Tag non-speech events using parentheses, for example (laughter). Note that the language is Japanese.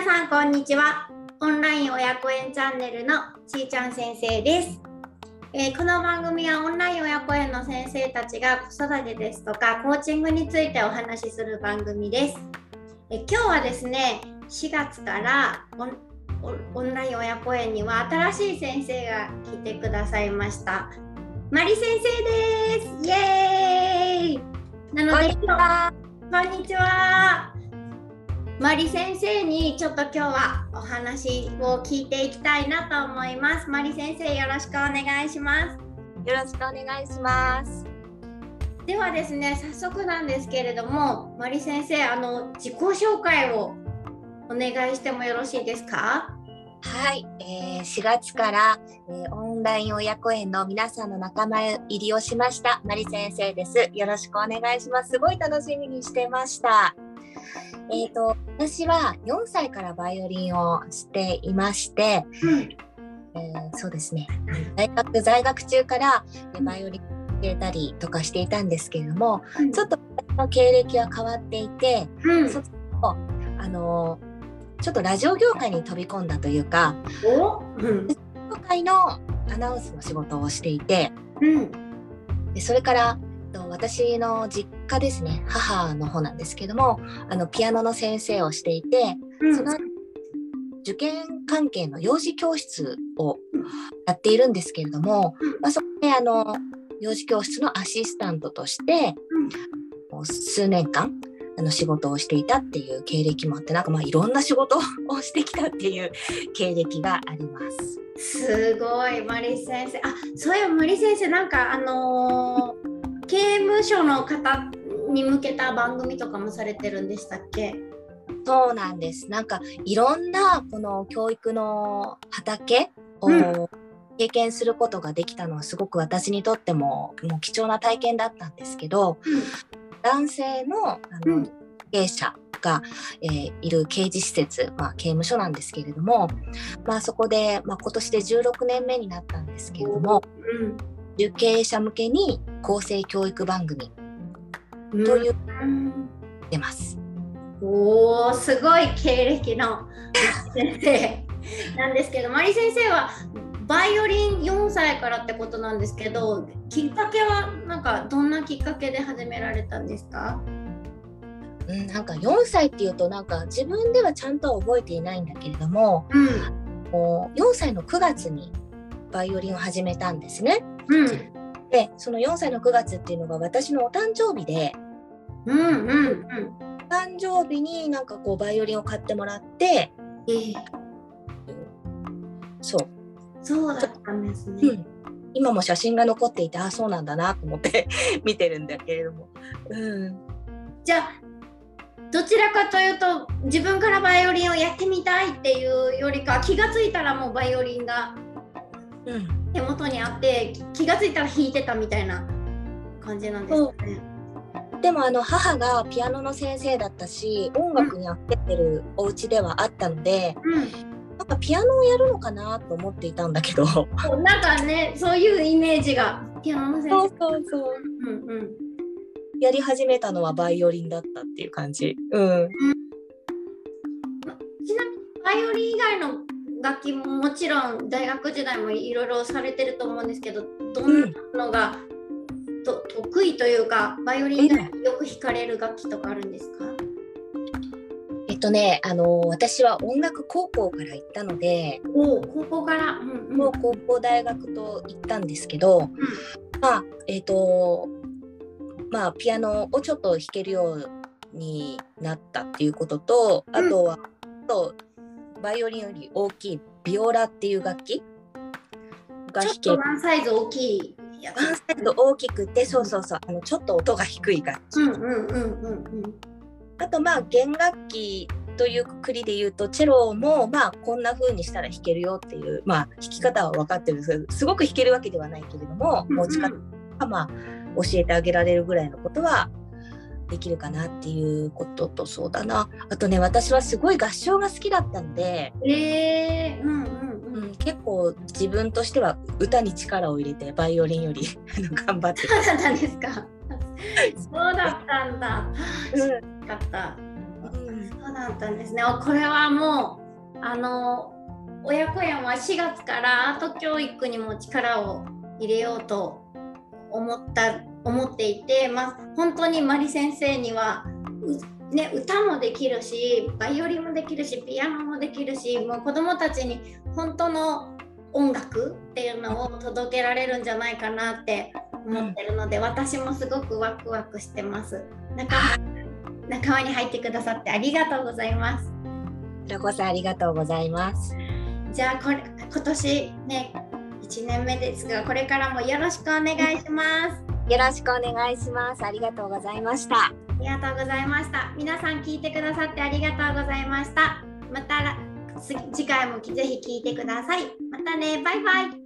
皆さんこんにちは。オンライン親子園チャンネルのちーちゃん先生です、えーこの番組はオンライン親子園の先生たちが子育てですとかコーチングについてお話しする番組です、えー今日はですね4月からオンライン親子園には新しい先生が来てくださいました。マリ先生です。イエーイ。なので今日こんにちは。マリ先生にちょっと今日はお話を聞いていきたいなと思います。マリ先生よろしくお願いします。よろしくお願いします。ではですね、早速なんですけれども、マリ先生、あの自己紹介をお願いしてもよろしいですか？はい、えー、4月から、えーオンライン親子園の皆さんの仲間入りをしましたマリ先生です。よろしくお願いします。すごい楽しみにしてました。えっ、と私は4歳からバイオリンをしていまして、うん。えーそうですね。大学在学中からえーバイオリンを教えたりとかしていたんですけれども、ちょっと私の経歴は変わっていて、うん。そあのちょっとラジオ業界に飛び込んだというかお？うん。業界のアナウンスの仕事をしていてうん。でそれからと私の実家ですね。母の方なんですけどもあのピアノの先生をしていてうん。その受験関係の幼児教室をやっているんですけれども、まあ、そこであの幼児教室のアシスタントとしてもう数年間あの仕事をしていたっていう経歴もあってなんかまあいろんな仕事 (laughs) をしてきたっていう経歴があります。すごいマリ先生。あそういえばマリ先生なんかあのー刑務所の方に向けた番組とかもされてるんでしたっけ？そうなんです。なんかいろんなこの教育の畑をうん。経験することができたのはすごく私にとってももう貴重な体験だったんですけど、男性のあの、うん。経営者が、えーいる刑事施設、まあ、刑務所なんですけれども、まあ、そこで、まあ、今年で16年目になったんですけれども受刑者向けに公正教育番組うんといううん。出ます。おーすごい経歴の先生。(laughs) なんですけどマリ先生はバイオリン4歳からってことなんですけどきっかけはなんかどんなきっかけで始められたんですか？うん、なんか4歳っていうとなんか自分ではちゃんとは覚えていないんだけれどもうん。もう4歳の9月にバイオリンを始めたんですね。うんでその4歳の9月っていうのが私のお誕生日でうんうんうん。お誕生日になんかこうバイオリンを買ってもらってえーそう、そうだったんですね。うん、今も写真が残っていてあそうなんだなと思って (laughs) 見てるんだけれども。うん。じゃあどちらかというと自分からバイオリンをやってみたいっていうよりか気がついたらもうバイオリンがうん手元にあって気がついたら弾いてたみたいな感じなんですかね。でもあの母がピアノの先生だったし音楽にあふれてるお家ではあったので、なんかピアノをやるのかなと思っていたんだけど。なんかねそういうイメージがピアノの先生。うそうそう。うんうん、やり始めたのはバイオリンだったっていう感じ。うん、ちなみにバイオリン以外の楽器ももちろん大学時代もいろいろされてると思うんですけどどんなのが、と得意というかバイオリン以外によく弾かれる楽器とかあるんですか、えっとねあの私は音楽高校から行ったのでおお高校から、うんうん。もう高校大学と行ったんですけど、まあえっ、とまあピアノをちょっと弾けるようになったっていうこととあとは、あとバイオリンより大きいビオラっていう楽器？がちょっとワンサイズ大きいやつ。ワンサイズ大きくてそうそうそう。あのちょっと音が低い楽器、うんうんうんうんうん。あとまあ弦楽器というくくりで言うとチェロもまあこんな風にしたら弾けるよっていうまあ弾き方は分かってるんですけどすごく弾けるわけではないけれども持ち方がまあ教えてあげられるぐらいのことはできるかなっていうこととそうだなあとね私はすごい合唱が好きだったので、えー、うんうんううん。ん、結構自分としては歌に力を入れてバイオリンよりあの頑張ってそうだったんですか。(laughs) そうだったんだ。うんよかった。うんそうだだったんですね。これはもうあの親子園は4月からアート教育にも力を入れようと思った思っていて、まあ、本当にマリ先生にはね、歌もできるしバイオリンもできるしピアノもできるしもう子どもたちに本当の音楽っていうのを届けられるんじゃないかなって思ってるので、私もすごくワクワクしてます。仲仲間に入ってくださってありがとうございます。こちらこそありがとうございます。じゃあこれ今年ね1年目ですがこれからもよろしくお願いします。よろしくお願いします。ありがとうございました。ありがとうございました。皆さん聞いてくださってありがとうございました。また次回もぜひ聞いてください。またね、バイバイ。